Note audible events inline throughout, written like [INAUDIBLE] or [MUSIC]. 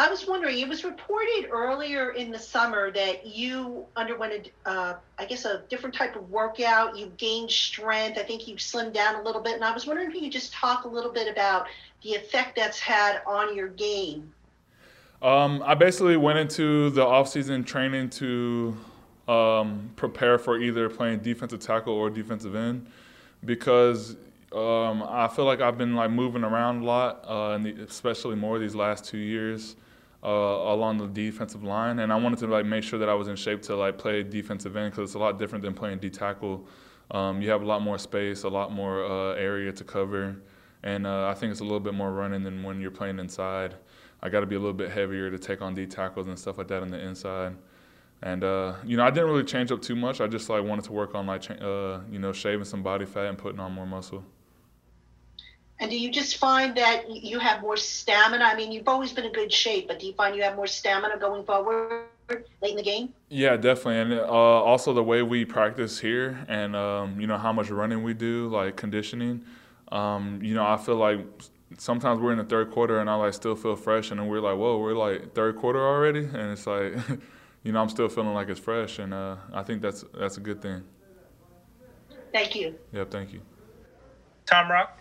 I was wondering, it was reported earlier in the summer that you underwent a, uh, I guess, a different type of workout. You gained strength. I think you slimmed down a little bit. And I was wondering if you could just talk a little bit about the effect that's had on your game. Um, I basically went into the offseason training to um, prepare for either playing defensive tackle or defensive end because um, I feel like I've been like moving around a lot, uh, the, especially more these last two years uh, along the defensive line, and I wanted to like make sure that I was in shape to like play defensive end because it's a lot different than playing D tackle. Um, you have a lot more space, a lot more uh, area to cover, and uh, I think it's a little bit more running than when you're playing inside. I got to be a little bit heavier to take on D tackles and stuff like that on the inside. And uh, you know, I didn't really change up too much. I just like wanted to work on like uh, you know shaving some body fat and putting on more muscle. And do you just find that you have more stamina? I mean, you've always been in good shape, but do you find you have more stamina going forward late in the game? Yeah, definitely. And uh, also the way we practice here and, um, you know, how much running we do, like conditioning. Um, you know, I feel like sometimes we're in the third quarter and I like still feel fresh. And then we're like, whoa, we're like third quarter already. And it's like, [LAUGHS] you know, I'm still feeling like it's fresh. And uh, I think that's, that's a good thing. Thank you. Yeah, thank you. Tom Rock.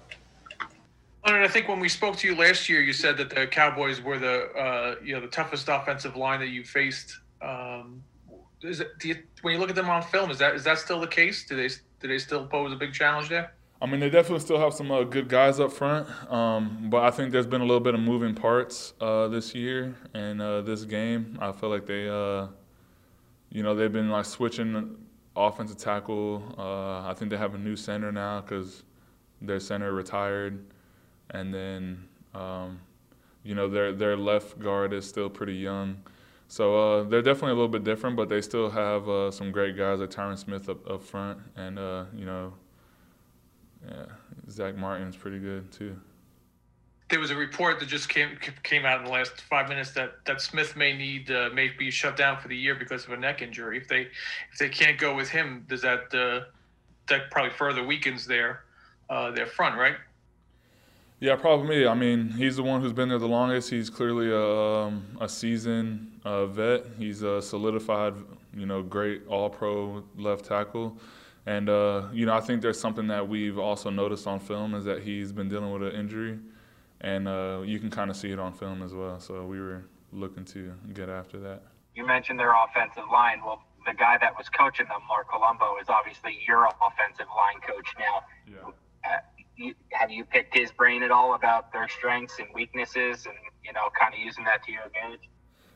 Leonard, I think when we spoke to you last year, you said that the Cowboys were the uh, you know the toughest offensive line that you faced. Um, is it, you, when you look at them on film, is that is that still the case? Do they do they still pose a big challenge there? I mean, they definitely still have some uh, good guys up front, um, but I think there's been a little bit of moving parts uh, this year and uh, this game. I feel like they, uh, you know, they've been like switching offensive tackle. Uh, I think they have a new center now because their center retired and then um, you know their their left guard is still pretty young. So uh, they're definitely a little bit different, but they still have uh, some great guys like Tyron Smith up, up front, and uh, you know, yeah, Zack Martin's pretty good too. There was a report that just came came out in the last five minutes that, that Smith may need uh, may be shut down for the year because of a neck injury. If they if they can't go with him, does that uh, that probably further weakens their uh, their front, right? Yeah, probably me. I mean, he's the one who's been there the longest. He's clearly a, um, a seasoned uh, vet. He's a solidified, you know, great all-pro left tackle. And, uh, you know, I think there's something that we've also noticed on film is that he's been dealing with an injury. And uh, you can kind of see it on film as well. So we were looking to get after that. You mentioned their offensive line. Well, the guy that was coaching them, Marc Colombo, is obviously your offensive line coach now. Yeah. You, have you picked his brain at all about their strengths and weaknesses and you know kind of using that to your advantage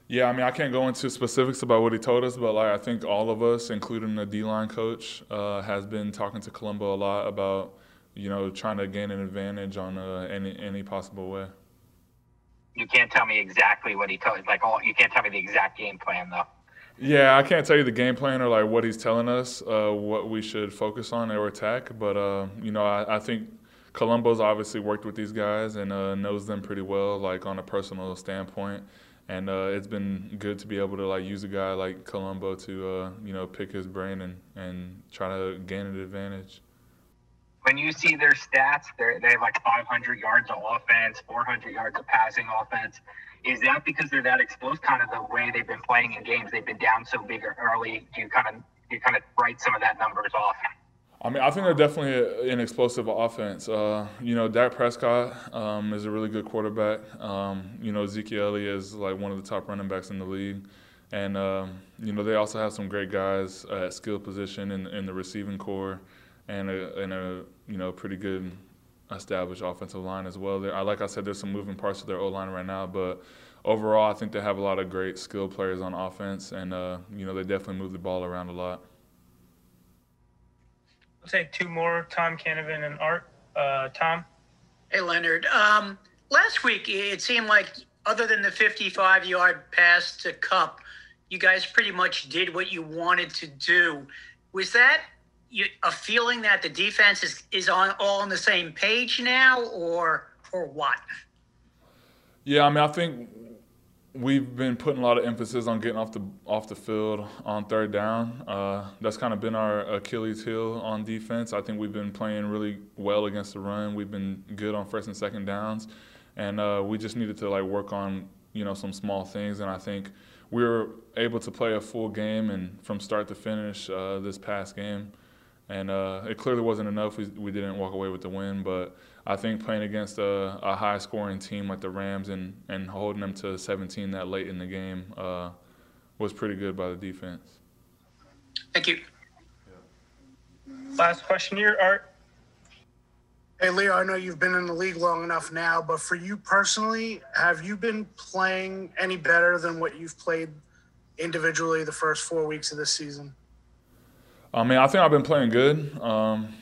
yeah, I mean, I can't go into specifics about what he told us, but like I think all of us, including the D-line coach, uh, has been talking to Colombo a lot about, you know, trying to gain an advantage on uh, any any possible way. You can't tell me exactly what he told. Like, all you can't tell me the exact game plan, though. Yeah, I can't tell you the game plan or like what he's telling us, uh, what we should focus on or attack. But uh, you know, I, I think Colombo's obviously worked with these guys and uh, knows them pretty well, like on a personal standpoint. And uh, it's been good to be able to like use a guy like Colombo to uh, you know pick his brain and, and try to gain an advantage. When you see their stats, they have like 500 yards of offense, 400 yards of passing offense. Is that because they're that explosive? Kind of the way they've been playing in games, they've been down so big early. Do you kind of you kind of write some of that numbers off? I mean, I think they're definitely an explosive offense. Uh, you know, Dak Prescott um, is a really good quarterback. Um, you know, Ezekiel is like one of the top running backs in the league. And, um, you know, they also have some great guys at skill position in, in the receiving corps and a, and a, you know, pretty good established offensive line as well. There, like I said, there's some moving parts to their O-line right now, but overall, I think they have a lot of great skill players on offense. And, uh, you know, they definitely move the ball around a lot. We'll take two more Tom Canavan and Art. Uh, Tom? Hey, Leonard. Um, last week, it seemed like, other than the 55 yard pass to Kupp, you guys pretty much did what you wanted to do. Was that you, a feeling that the defense is, is on all on the same page now, or or what? Yeah, I mean, I think we've been putting a lot of emphasis on getting off the off the field on third down. Uh, that's kind of been our Achilles heel on defense. I think we've been playing really well against the run. We've been good on first and second downs, and uh, we just needed to like work on you know, some small things, and I think we were able to play a full game and from start to finish uh, this past game. And uh, it clearly wasn't enough. We, we didn't walk away with the win, but I think playing against a, a high scoring team like the Rams and, and holding them to 17 that late in the game uh, was pretty good by the defense. Thank you. Last question here, Art. Hey, Leo, I know you've been in the league long enough now, but for you personally, have you been playing any better than what you've played individually the first four weeks of this season? I mean, I think I've been playing good, um,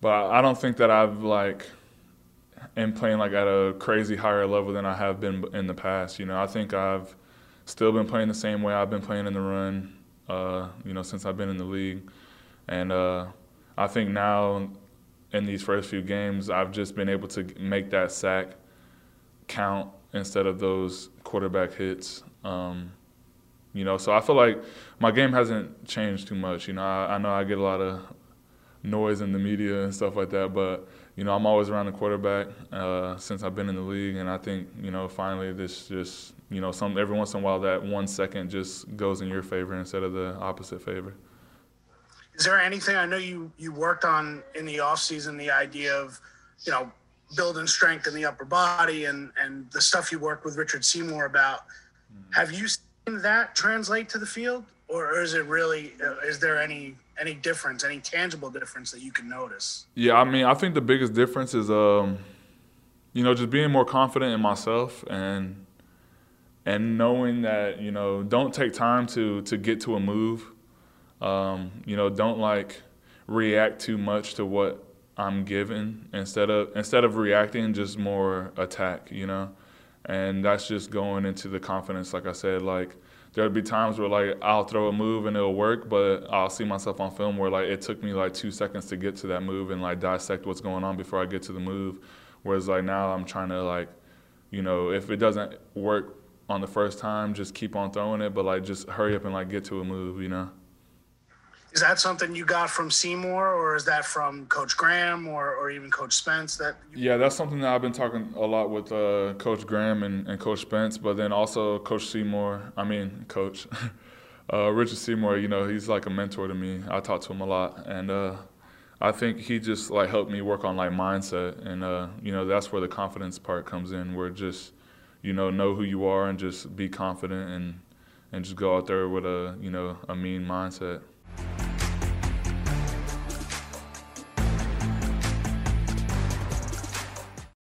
but I don't think that I've like am playing like at a crazy higher level than I have been in the past. You know, I think I've still been playing the same way I've been playing in the run. Uh, you know, since I've been in the league, and uh, I think now in these first few games, I've just been able to make that sack count instead of those quarterback hits. Um, you know, so I feel like my game hasn't changed too much. You know, I, I know I get a lot of noise in the media and stuff like that, but you know, I'm always around the quarterback uh, since I've been in the league, and I think you know, finally, this just you know, some every once in a while that one second just goes in your favor instead of the opposite favor. Is there anything I know you you worked on in the off season? The idea of you know building strength in the upper body and and the stuff you worked with Richard Seymour about. Have you seen that translate to the field, or is it really? Uh, is there any any difference, any tangible difference that you can notice? Yeah, I mean, I think the biggest difference is, um, you know, just being more confident in myself and and knowing that you know, don't take time to to get to a move. Um, you know, don't like react too much to what I'm given instead of instead of reacting, just more attack. You know, and that's just going into the confidence. Like I said, like there'll be times where like I'll throw a move and it'll work, but I'll see myself on film where like it took me like two seconds to get to that move and like dissect what's going on before I get to the move. Whereas like now I'm trying to like, you know, if it doesn't work on the first time, just keep on throwing it, but like just hurry up and like get to a move, you know. Is that something you got from Seymour, or is that from Coach Graham, or, or even Coach Spence? That Yeah, that's something that I've been talking a lot with uh, Coach Graham and, and Coach Spence, but then also Coach Seymour. I mean, Coach [LAUGHS] uh, Richard Seymour. You know, he's like a mentor to me. I talk to him a lot, and uh, I think he just like helped me work on like mindset, and uh, you know, that's where the confidence part comes in, where just you know know who you are and just be confident and and just go out there with a you know a mean mindset.